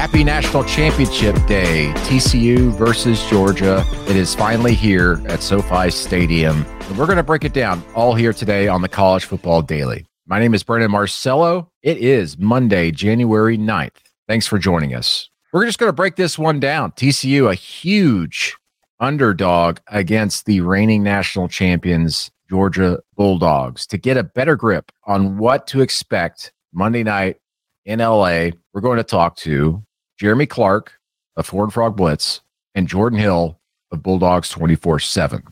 Happy National Championship Day. TCU versus Georgia. It is finally here at SoFi Stadium. And we're going to break it down all here today on the College Football Daily. My name is Brandon Marcello. It is Monday, January 9th. Thanks for joining us. We're just going to break this one down. TCU, a huge underdog against the reigning national champions, Georgia Bulldogs. To get a better grip on what to expect Monday night in LA, we're going to talk to Jeremy Clark of Horned Frog Blitz and Jordan Hill of Bulldogs 24 7.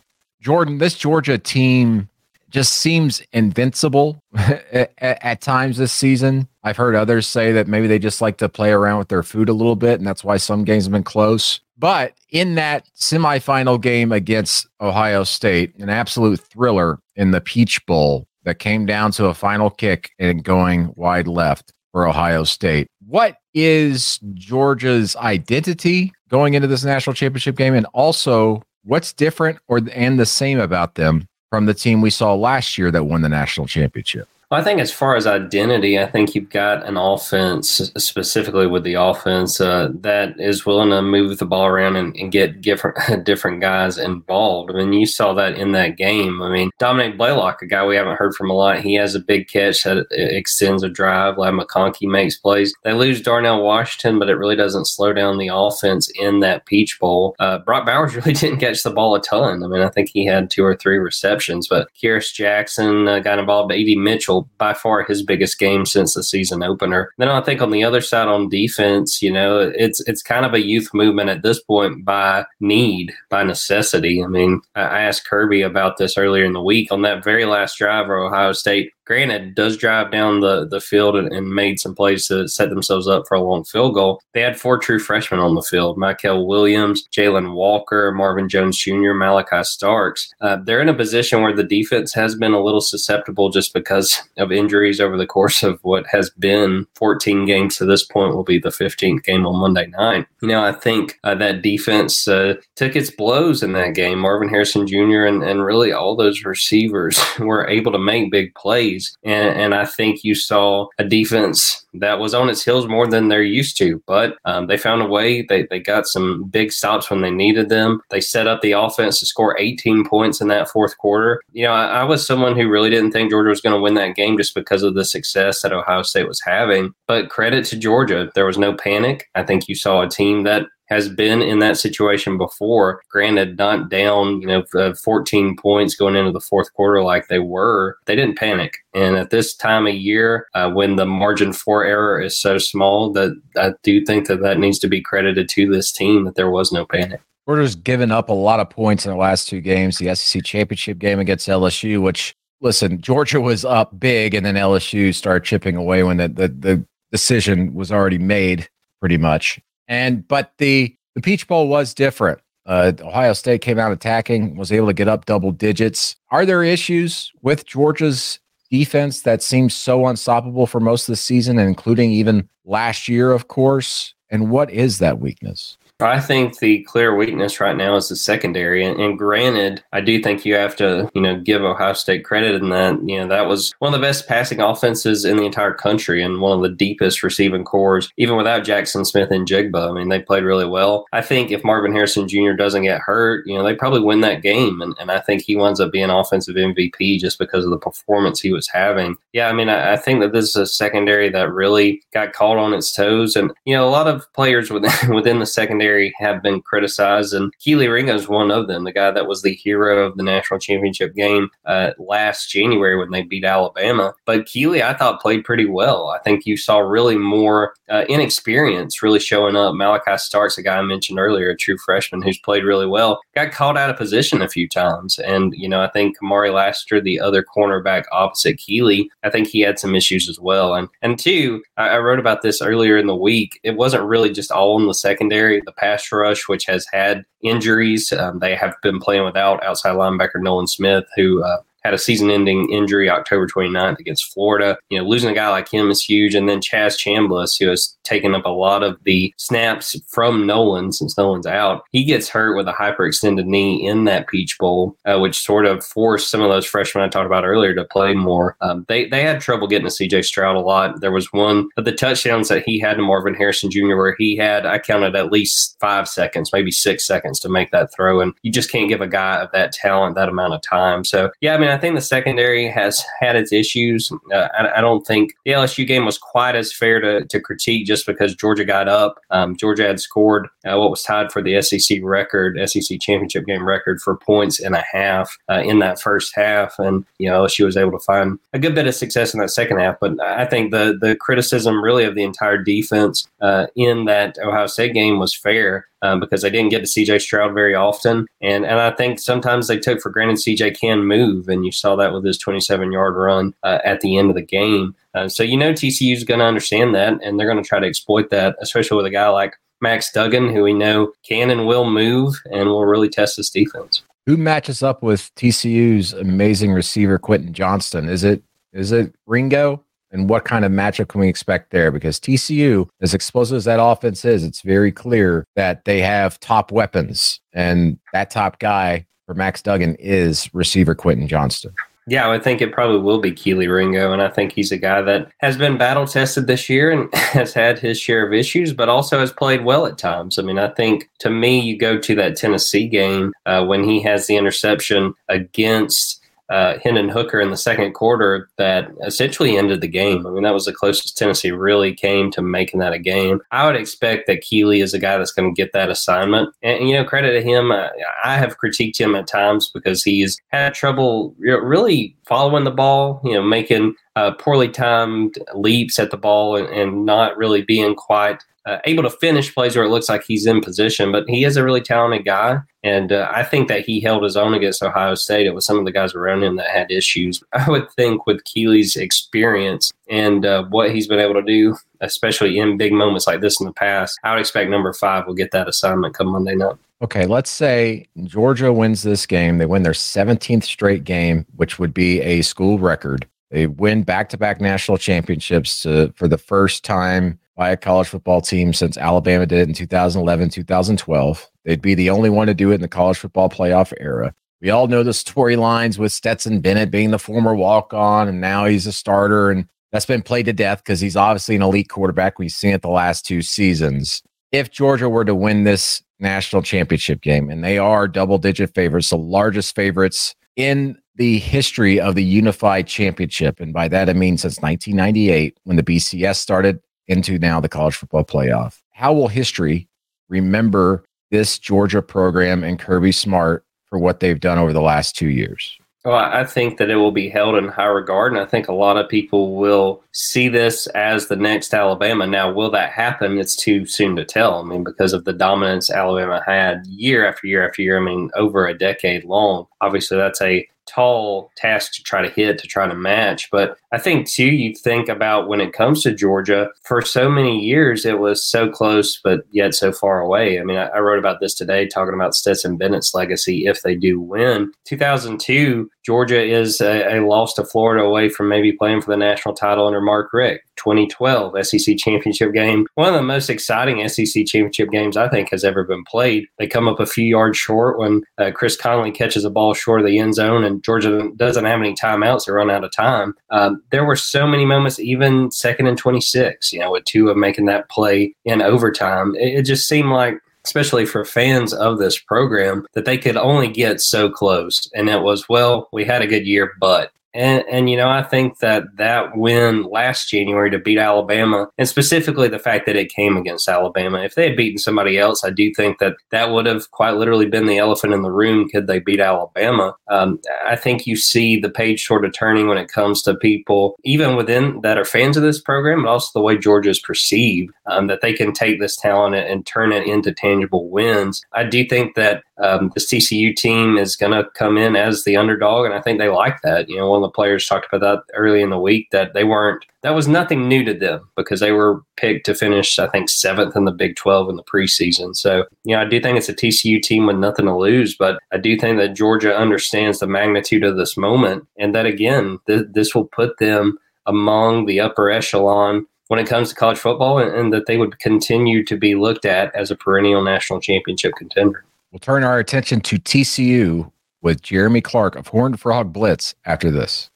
Jordan, this Georgia team just seems invincible at, at, times this season. I've heard others say that maybe they just like to play around with their food a little bit, and that's why some games have been close. But in that semifinal game against Ohio State, an absolute thriller in the Peach Bowl that came down to a final kick and going wide left for Ohio State. What is Georgia's identity going into this national championship game? And also, what's different or and the same about them from the team we saw last year that won the national championship? Well, I think as far as identity, I think you've got an offense, specifically with the offense, uh, that is willing to move the ball around and, and, get different different guys involved. I mean, you saw that in that game. I mean, Dominick Blaylock, a guy we haven't heard from a lot, he has a big catch that extends a drive. Ladd McConkey makes plays. They lose Darnell Washington, but it really doesn't slow down the offense in that Peach Bowl. Uh, Brock Bowers really didn't catch the ball a ton. I mean, I think he had two or three receptions, but Kearis Jackson uh, got involved. A.D. Mitchell by far his biggest game since the season opener. Then I think on the other side on defense, you know, it's it's kind of a youth movement at this point by need, by necessity. I mean, I asked Kirby about this earlier in the week on that very last drive of Ohio State granted, does drive down the, the field and, and, made some plays to set themselves up for a long field goal. They had four true freshmen on the field Mykel Williams, Jalon Walker, Marvin Jones Jr., Malachi Starks. Uh, they're in a position where the defense has been a little susceptible just because of injuries over the course of what has been 14 games to this point, will be the 15th game on Monday night. You know, I think uh, that defense uh, took its blows in that game. Marvin Harrison Jr. and, and really all those receivers were able to make big plays plays. And, and I think you saw a defense that was on its heels more than they're used to. But um, they found a way. They, they got some big stops when they needed them. They set up the offense to score 18 points in that fourth quarter. You know, I, I was someone who really didn't think Georgia was going to win that game just because of the success that Ohio State was having. But credit to Georgia, there was no panic. I think you saw a team that has been in that situation before. Granted, not down, you know, uh, 14 points going into the fourth quarter like they were. They didn't panic. And at this time of year, uh, when the margin for error is so small, that I do think that that needs to be credited to this team that there was no panic. Georgia's given up a lot of points in the last two games. The SEC championship game against LSU, which listen, Georgia was up big, and then LSU started chipping away when the the, the decision was already made, pretty much. And but the the Peach Bowl was different. Uh, Ohio State came out attacking, was able to get up double digits. Are there issues with Georgia's defense that seems so unstoppable for most of the season, including even last year, of course? And what is that weakness? I think the clear weakness right now is the secondary. And, and, granted, I do think you have to, you know, give Ohio State credit in that, you know, that was one of the best passing offenses in the entire country and one of the deepest receiving cores, even without Jackson Smith-Njigba. I mean, they played really well. I think if Marvin Harrison Jr. doesn't get hurt, you know, they probably win that game. And, and I think he winds up being offensive MVP just because of the performance he was having. Yeah, I mean, I, I think that this is a secondary that really got caught on its toes. And, you know, a lot of players within, within the secondary have been criticized, and Kelee Ringo is one of them, the guy that was the hero of the national championship game uh, last January when they beat Alabama. But Kelee, I thought, played pretty well. I think you saw really more uh, inexperience really showing up. Malachi Starks, a guy I mentioned earlier, a true freshman who's played really well, got called out of position a few times. And, you know, I think Kamari Lassiter, the other cornerback opposite Kelee, I think he had some issues as well. And, and two, I, I wrote about this earlier in the week. It wasn't really just all in the secondary. The pass rush, which has had injuries. Um, they have been playing without outside linebacker Nolan Smith, who uh, had a season-ending injury October 29th against Florida. You know, losing a guy like him is huge. And then Chaz Chambliss, who has taken up a lot of the snaps from Nolan since Nolan's out, he gets hurt with a hyperextended knee in that Peach Bowl, uh, which sort of forced some of those freshmen I talked about earlier to play more. Um, they they had trouble getting to C.J. Stroud a lot. There was one of the touchdowns that he had to Marvin Harrison Jr. where he had I counted at least five seconds, maybe six seconds to make that throw, and you just can't give a guy of that talent that amount of time. So yeah, I mean. I think the secondary has had its issues. Uh, I, I, don't think the LSU game was quite as fair to, to critique just because Georgia got up. Um, Georgia had scored uh, what was tied for the SEC record, SEC championship game record for points and a half uh, in that first half, and you know she was able to find a good bit of success in that second half. But I think the the criticism really of the entire defense uh, in that Ohio State game was fair um, because they didn't get to CJ Stroud very often. And and I think sometimes they took for granted CJ can move, and you saw that with his 27 yard run uh, at the end of the game. Uh, so you know TCU is going to understand that, and they're going to try to exploit that, especially with a guy like Max Duggan, who we know can and will move and will really test this defense. Who matches up with TCU's amazing receiver Quentin Johnston? Is it is it Ringo? And what kind of matchup can we expect there? Because TCU, as explosive as that offense is, it's very clear that they have top weapons. And that top guy for Max Duggan is receiver Quentin Johnston. Yeah, I think it probably will be Kelee Ringo. And I think he's a guy that has been battle tested this year and has had his share of issues, but also has played well at times. I mean, I think to me, you go to that Tennessee game uh, when he has the interception against uh, Hooker in the second quarter that essentially ended the game. I mean, that was the closest Tennessee really came to making that a game. I would expect that Kelee is a guy that's going to get that assignment. And, you know, credit to him, uh, I have critiqued him at times because he's had trouble really following the ball, you know, making uh, poorly timed leaps at the ball and, and not really being quite uh, able to finish plays where it looks like he's in position, but he is a really talented guy. And uh, I think that he held his own against Ohio State. It was some of the guys around him that had issues. I would think with Kelee's experience and uh, what he's been able to do, especially in big moments like this in the past, I would expect number five will get that assignment come Monday night. Okay, let's say Georgia wins this game. They win their 17th straight game, which would be a school record. They win back to back national championships to, for the first time by a college football team since Alabama did it in 2011, 2012. They'd be the only one to do it in the college football playoff era. We all know the storylines with Stetson Bennett being the former walk on, and now he's a starter. And that's been played to death because he's obviously an elite quarterback. We've seen it the last two seasons. If Georgia were to win this national championship game, and they are double digit favorites, the largest favorites in the history of the unified championship. And by that, I mean since 1998, when the BCS started into now the college football playoff. How will history remember this Georgia program and Kirby Smart for what they've done over the last two years? Oh, well, I think that it will be held in high regard, and I think a lot of people will see this as the next Alabama. Now, will that happen? It's too soon to tell. I mean, because of the dominance Alabama had year after year after year, I mean, over a decade long. Obviously, that's a tall task to try to hit, to try to match. But I think, too, you think about when it comes to Georgia, for so many years, it was so close, but yet so far away. I mean, I, I wrote about this today, talking about Stetson Bennett's legacy if they do win. 2002, Georgia is a, a loss to Florida away from maybe playing for the national title under Mark Richt. 2012 SEC championship game, one of the most exciting SEC championship games I think has ever been played. They come up a few yards short when uh, Chris Conley catches a ball short of the end zone, and Georgia doesn't have any timeouts to run out of time. Um, there were so many moments, even second and 26, you know, with Tua making that play in overtime. It, it just seemed like especially for fans of this program, that they could only get so close. And it was, well, we had a good year, but and, and, you know, I think that that win last January to beat Alabama, and specifically the fact that it came against Alabama, if they had beaten somebody else, I do think that that would have quite literally been the elephant in the room. Could they beat Alabama? Um, I think you see the page sort of turning when it comes to people, even within that are fans of this program, but also the way Georgia is perceived, um, that they can take this talent and, and turn it into tangible wins. I do think that um, this TCU team is going to come in as the underdog, and I think they like that. You know, one of the players talked about that early in the week that they weren't. That was nothing new to them because they were picked to finish, I think, seventh in the Big 12 in the preseason. So, you know, I do think it's a TCU team with nothing to lose, but I do think that Georgia understands the magnitude of this moment, and that again, th- this will put them among the upper echelon when it comes to college football, and, and that they would continue to be looked at as a perennial national championship contender. We'll turn our attention to TCU with Jeremy Clark of Horned Frog Blitz after this.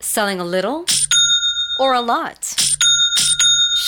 Selling a little or a lot?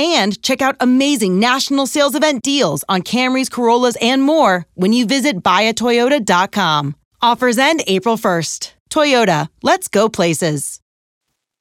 and check out amazing national sales event deals on Camrys, Corollas, and more when you visit buyatoyota.com. Offers end April 1st. Toyota, let's go places.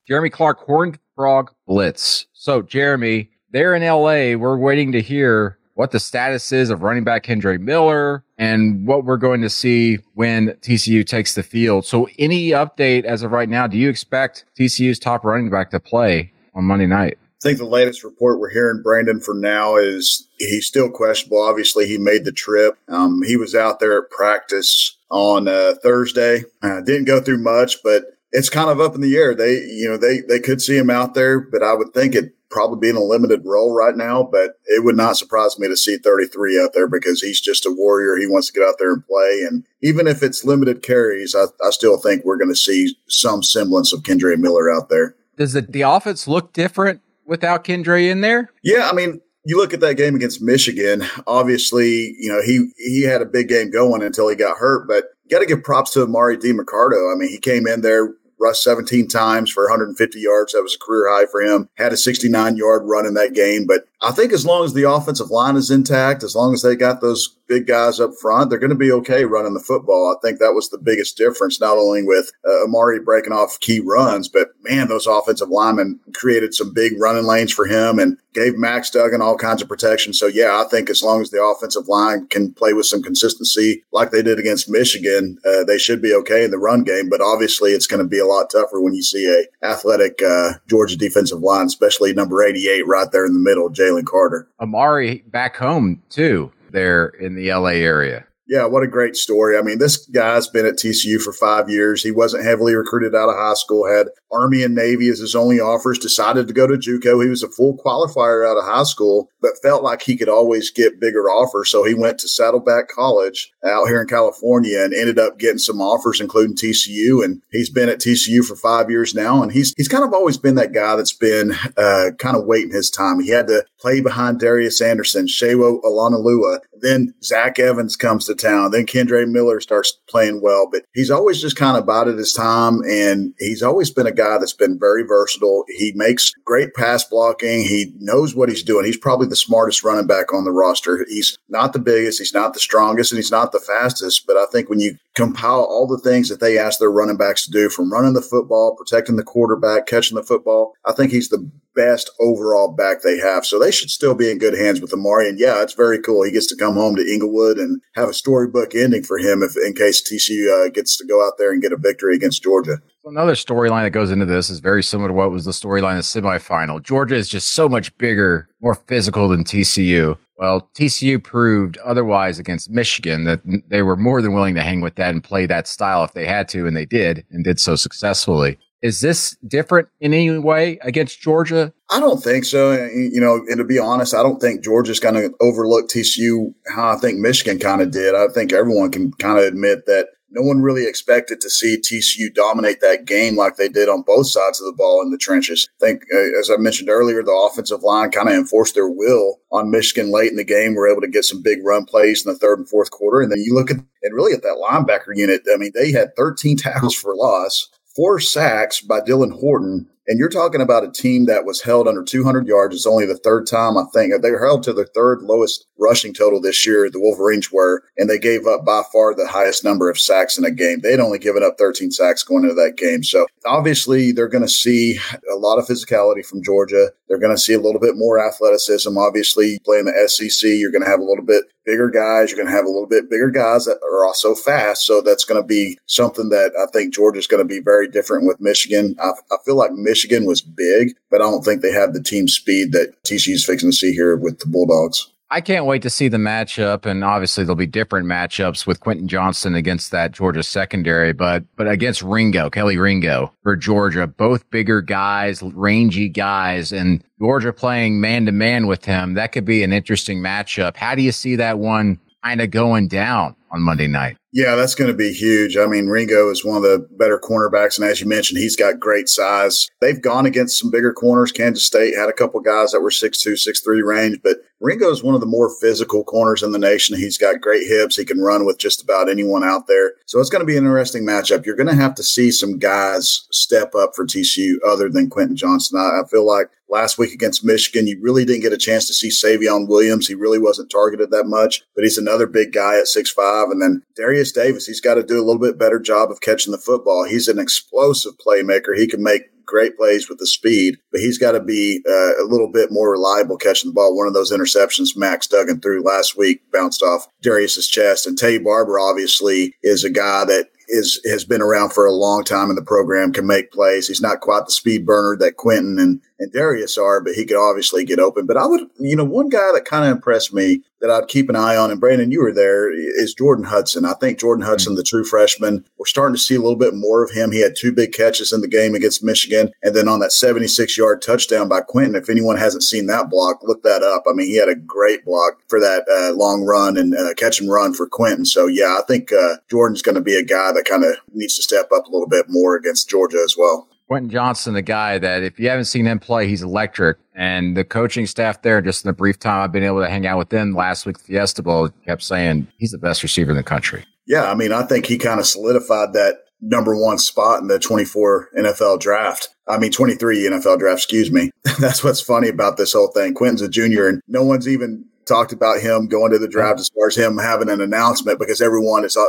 Jeremy Clark, Horned Frog Blitz. So, Jeremy, there in LA, we're waiting to hear what the status is of running back Kendre Miller and what we're going to see when TCU takes the field. So, any update as of right now? Do you expect TCU's top running back to play on Monday night? I think the latest report we're hearing, Brandon, for now is he's still questionable. Obviously, he made the trip. Um, he was out there at practice on uh, Thursday. Uh, didn't go through much, but it's kind of up in the air. They, you know, they they could see him out there, but I would think it probably be in a limited role right now. But it would not surprise me to see 33 out there because he's just a warrior. He wants to get out there and play, and even if it's limited carries, I, I still think we're going to see some semblance of Kendre Miller out there. Does the, the offense look different without Kendre in there? Yeah, I mean, you look at that game against Michigan. Obviously, you know he he had a big game going until he got hurt, but got to give props to Emari Demercado. I mean, he came in there, rushed 17 times for 150 yards. That was a career high for him. Had a 69 yard run in that game, but I think as long as the offensive line is intact, as long as they got those big guys up front, they're going to be okay running the football. I think that was the biggest difference, not only with uh, Emari breaking off key runs, but man, those offensive linemen created some big running lanes for him and gave Max Duggan all kinds of protection. So, yeah, I think as long as the offensive line can play with some consistency like they did against Michigan, uh, they should be okay in the run game. But obviously, it's going to be a lot tougher when you see a athletic uh, Georgia defensive line, especially number 88 right there in the middle, Jalen Carter. Emari back home, too, there in the LA area. Yeah, what a great story. I mean, this guy's been at TCU for five years. He wasn't heavily recruited out of high school, had Army and Navy as his only offers, decided to go to JUCO. He was a full qualifier out of high school, but felt like he could always get bigger offers. So he went to Saddleback College out here in California and ended up getting some offers, including TCU. And he's been at TCU for five years now. And he's, he's kind of always been that guy that's been uh, kind of waiting his time. He had to play behind Darius Anderson, Sewo Olonilua. Then Zach Evans comes to town. Then Kendre Miller starts playing well, but he's always just kind of bided his time. And he's always been a guy that's been very versatile. He makes great pass blocking. He knows what he's doing. He's probably the smartest running back on the roster. He's not the biggest, he's not the strongest, and he's not the fastest. But I think when you compile all the things that they ask their running backs to do from running the football, protecting the quarterback, catching the football, I think he's the best overall back they have. So they should still be in good hands with Emari. And yeah, it's very cool. He gets to come home to Inglewood and have a storybook ending for him if in case TCU uh, gets to go out there and get a victory against Georgia. Another storyline that goes into this is very similar to what was the storyline in the semifinal. Georgia is just so much bigger, more physical than TCU. Well, TCU proved otherwise against Michigan that they were more than willing to hang with that and play that style if they had to, and they did, and did so successfully. Is this different in any way against Georgia? I don't think so. You know, and to be honest, I don't think Georgia's going to overlook TCU how I think Michigan kind of did. I think everyone can kind of admit that no one really expected to see TCU dominate that game like they did on both sides of the ball in the trenches. I think, uh, as I mentioned earlier, the offensive line kind of enforced their will on Michigan late in the game. We're able to get some big run plays in the third and fourth quarter. And then you look at, and really at that linebacker unit, I mean, they had 13 tackles for loss, four sacks by Dylan Horton, and you're talking about a team that was held under 200 yards. It's only the third time, I think. They were held to their third lowest rushing total this year, the Wolverines were, and they gave up by far the highest number of sacks in a game. They'd only given up 13 sacks going into that game. So obviously, they're going to see a lot of physicality from Georgia. They're going to see a little bit more athleticism. Obviously, playing the SEC, you're going to have a little bit bigger guys. You're going to have a little bit bigger guys that are also fast. So that's going to be something that I think Georgia's going to be very different with Michigan. I, I feel like Michigan was big, but I don't think they have the team speed that TCU's fixing to see here with the Bulldogs. I can't wait to see the matchup, and obviously there'll be different matchups with Quentin Johnston against that Georgia secondary, but but against Ringo, Kelee Ringo for Georgia, both bigger guys, rangy guys, and Georgia playing man to man with him. That could be an interesting matchup. How do you see that one kind of going down on Monday night? Yeah, that's going to be huge. I mean, Ringo is one of the better cornerbacks. And as you mentioned, he's got great size. They've gone against some bigger corners. Kansas State had a couple guys that were 6'2, 6'3 range, but Ringo is one of the more physical corners in the nation. He's got great hips. He can run with just about anyone out there. So it's going to be an interesting matchup. You're going to have to see some guys step up for TCU other than Quentin Johnston. I, I feel like last week against Michigan, you really didn't get a chance to see Savion Williams. He really wasn't targeted that much, but he's another big guy at 6'5. And then Darius Davis, he's got to do a little bit better job of catching the football. He's an explosive playmaker. He can make great plays with the speed, but he's got to be uh, a little bit more reliable catching the ball. One of those interceptions Max Duggan threw last week bounced off Darius's chest. And Taye Barber obviously is a guy that is has been around for a long time in the program, can make plays. He's not quite the speed burner that Quentin and, and Darius are, but he could obviously get open. But I would, you know, one guy that kind of impressed me that I'd keep an eye on, and Brandon, you were there, is Jordan Hudson. I think Jordan Hudson, mm-hmm. the true freshman, we're starting to see a little bit more of him. He had two big catches in the game against Michigan, and then on that 76 yard touchdown by Quentin. If anyone hasn't seen that block, look that up. I mean, he had a great block for that uh, long run and uh, catch and run for Quentin. So, yeah, I think uh, Jordan's going to be a guy that kind of needs to step up a little bit more against Georgia as well. Quentin Johnston, the guy that if you haven't seen him play, he's electric. And the coaching staff there, just in the brief time I've been able to hang out with them last week, Fiesta Bowl, kept saying he's the best receiver in the country. Yeah, I mean, I think he kind of solidified that number one spot in the 24 NFL draft. I mean, 23 NFL draft, excuse me. That's what's funny about this whole thing. Quentin's a junior, and no one's even talked about him going to the draft as far as him having an announcement because everyone is a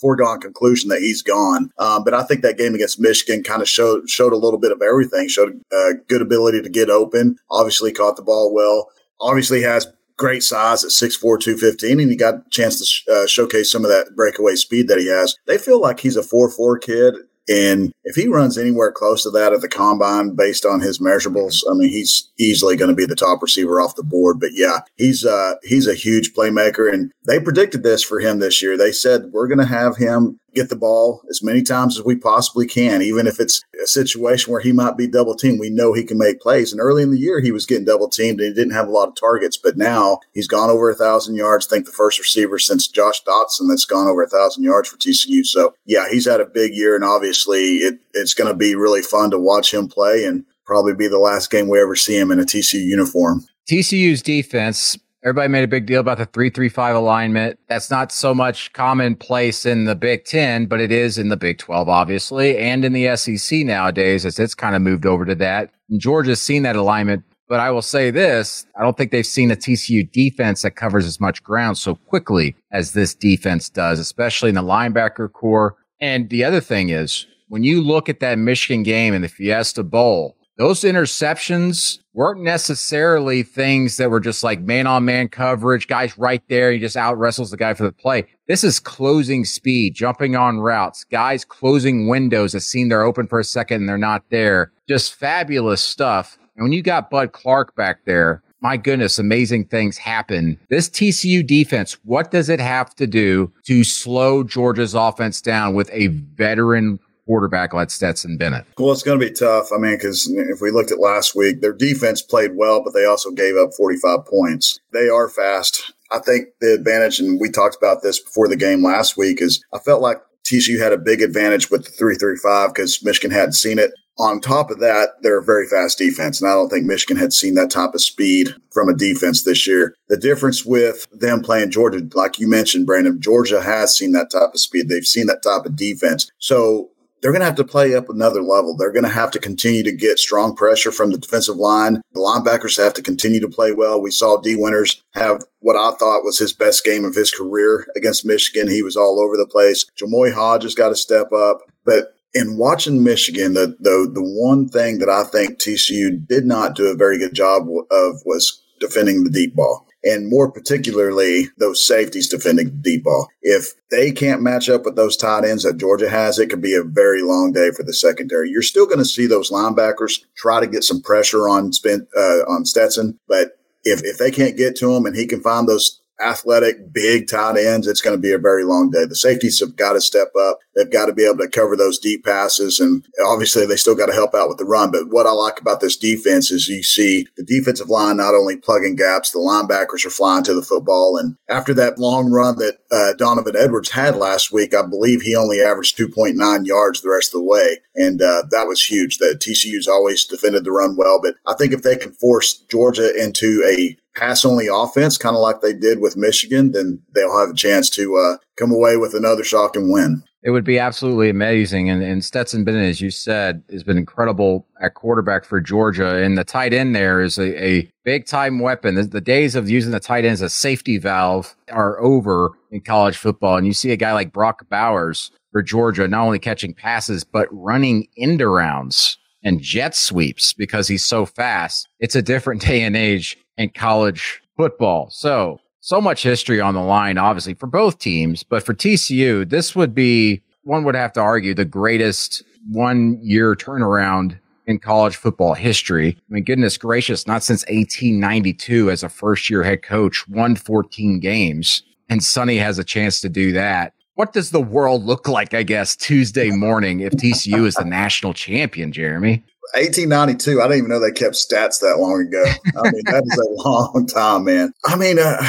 foregone conclusion that he's gone. Um, but I think that game against Michigan kind of showed showed a little bit of everything. Showed a uh, good ability to get open. Obviously, caught the ball well. Obviously, has great size at 6'4", 215, and he got a chance to sh- uh, showcase some of that breakaway speed that he has. They feel like he's a 4'4 kid, and if he runs anywhere close to that at the combine based on his measurables, I mean, he's easily going to be the top receiver off the board. But yeah, he's uh, he's a huge playmaker, and they predicted this for him this year. They said we're going to have him get the ball as many times as we possibly can, even if it's a situation where he might be double teamed. We know he can make plays. And early in the year, he was getting double teamed and he didn't have a lot of targets. But now he's gone over a thousand yards. I think the first receiver since Josh Doctson that's gone over a thousand yards for TCU. So yeah, he's had a big year, and obviously it, it's going to be really fun to watch him play and probably be the last game we ever see him in a TCU uniform. TCU's defense Everybody made a big deal about the 335 alignment. That's not so much commonplace in the Big 10, but it is in the Big 12, obviously, and in the SEC nowadays as it's kind of moved over to that. And Georgia's seen that alignment. But I will say this I don't think they've seen a TCU defense that covers as much ground so quickly as this defense does, especially in the linebacker core. And the other thing is, when you look at that Michigan game in the Fiesta Bowl, those interceptions weren't necessarily things that were just like man on man coverage, guys right there. He just out wrestles the guy for the play. This is closing speed, jumping on routes, guys closing windows that seem they're open for a second and they're not there. Just fabulous stuff. And when you got Bud Clark back there, my goodness, amazing things happen. This TCU defense, what does it have to do to slow Georgia's offense down with a veteran quarterback like Stetson Bennett? Well, it's going to be tough. I mean, because if we looked at last week, their defense played well, but they also gave up 45 points. They are fast. I think the advantage, and we talked about this before the game last week, is I felt like TCU had a big advantage with the 335 because Michigan hadn't seen it. On top of that, they're a very fast defense, and I don't think Michigan had seen that type of speed from a defense this year. The difference with them playing Georgia, like you mentioned, Brandon, Georgia has seen that type of speed. They've seen that type of defense. So they're going to have to play up another level. They're going to have to continue to get strong pressure from the defensive line. The linebackers have to continue to play well. We saw Dee Winters have what I thought was his best game of his career against Michigan. He was all over the place. Jamoi Hodge has got to step up. But in watching Michigan, the, the the one thing that I think TCU did not do a very good job of was defending the deep ball and more particularly those safeties defending deep ball. If they can't match up with those tight ends that Georgia has, it could be a very long day for the secondary. You're still going to see those linebackers try to get some pressure on uh, on Stetson, but if if they can't get to him and he can find those athletic, big tight ends, it's going to be a very long day. The safeties have got to step up. They've got to be able to cover those deep passes. And obviously, they still got to help out with the run. But what I like about this defense is you see the defensive line not only plugging gaps, the linebackers are flying to the football. And after that long run that uh, Donovan Edwards had last week, I believe he only averaged 2.9 yards the rest of the way. And uh, that was huge. The TCU's always defended the run well. But I think if they can force Georgia into a pass only offense, kind of like they did with Michigan, then they'll have a chance to uh, come away with another shocking win. It would be absolutely amazing. And, and Stetson Bennett, as you said, has been incredible at quarterback for Georgia. And the tight end there is a, a big time weapon. The, the, days of using the tight end as a safety valve are over in college football. And you see a guy like Brock Bowers for Georgia, not only catching passes, but running end rounds and jet sweeps because he's so fast. It's a different day and age in college football. So, so much history on the line, obviously, for both teams. But for TCU, this would be, one would have to argue, the greatest one year turnaround in college football history. I mean, goodness gracious, not since 1892 as a first year head coach, won 14 games. And Sonny has a chance to do that. What does the world look like, I guess, Tuesday morning if TCU is the national champion, Jeremy? 1892. I didn't even know they kept stats that long ago. I mean, that is a long time, man. I mean, uh,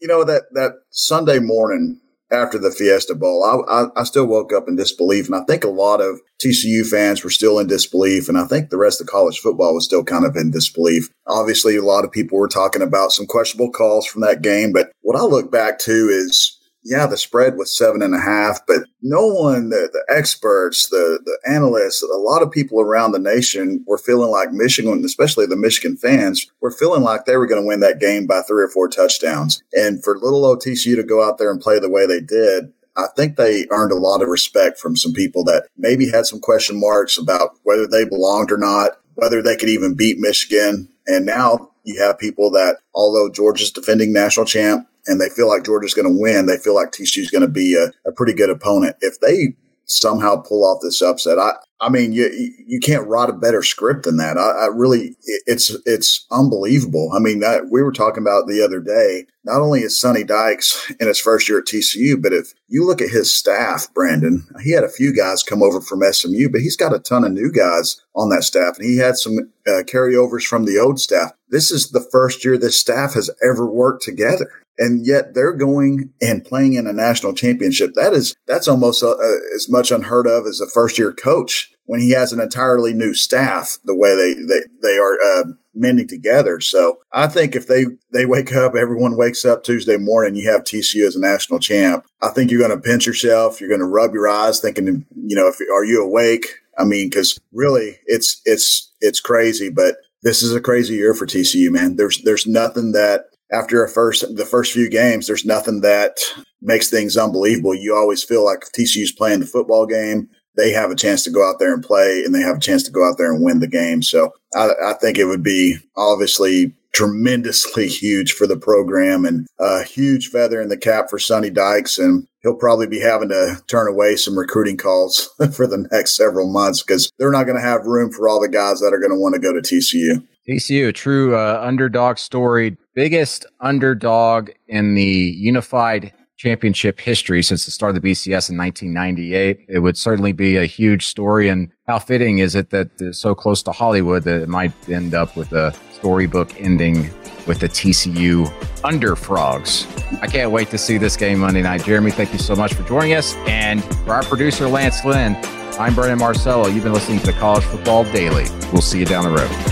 you know that that Sunday morning after the Fiesta Bowl. I, I, I, still woke up in disbelief. And I think a lot of TCU fans were still in disbelief. And I think the rest of college football was still kind of in disbelief. Obviously, a lot of people were talking about some questionable calls from that game. But what I look back to is yeah, the spread was seven and a half, but no one, the, the experts, the, the analysts, a lot of people around the nation were feeling like Michigan, especially the Michigan fans, were feeling like they were going to win that game by three or four touchdowns. And for little OTCU to go out there and play the way they did, I think they earned a lot of respect from some people that maybe had some question marks about whether they belonged or not, whether they could even beat Michigan. And now you have people that, although Georgia's defending national champ, and they feel like Georgia's going to win, they feel like TCU is going to be a, a pretty good opponent. If they somehow pull off this upset, I, I mean, you you can't write a better script than that. I, I really, it's it's unbelievable. I mean, that, we were talking about the other day. Not only is Sonny Dykes in his first year at TCU, but if you look at his staff, Brandon, he had a few guys come over from SMU, but he's got a ton of new guys on that staff, and he had some uh, carryovers from the old staff. This is the first year this staff has ever worked together and yet they're going and playing in a national championship. That is that's almost uh, uh, as much unheard of as a first year coach when he has an entirely new staff. The way they they they are uh, mending together. So I think if they they wake up, everyone wakes up Tuesday morning, you have TCU as a national champ. I think you're going to pinch yourself. You're going to rub your eyes, thinking, you know, if are you awake? I mean, because really, it's it's it's crazy, but this is a crazy year for TCU, man. There's there's nothing that after a first the first few games, there's nothing that makes things unbelievable. You always feel like TCU's playing the football game. They have a chance to go out there and play, and they have a chance to go out there and win the game. So I, I think it would be obviously tremendously huge for the program and a huge feather in the cap for Sonny Dykes. And he'll probably be having to turn away some recruiting calls for the next several months because they're not going to have room for all the guys that are going to want to go to TCU. TCU, a true uh, underdog story, biggest underdog in the unified championship history since the start of the BCS in 1998. It would certainly be a huge story. And how fitting is it that it's so close to Hollywood that it might end up with a storybook ending with the TCU Under Frogs. I can't wait to see this game Monday night. Jeremy, thank you so much for joining us. And for our producer, Lance Lynn, I'm Brandon Marcello. You've been listening to the College Football Daily. We'll see you down the road.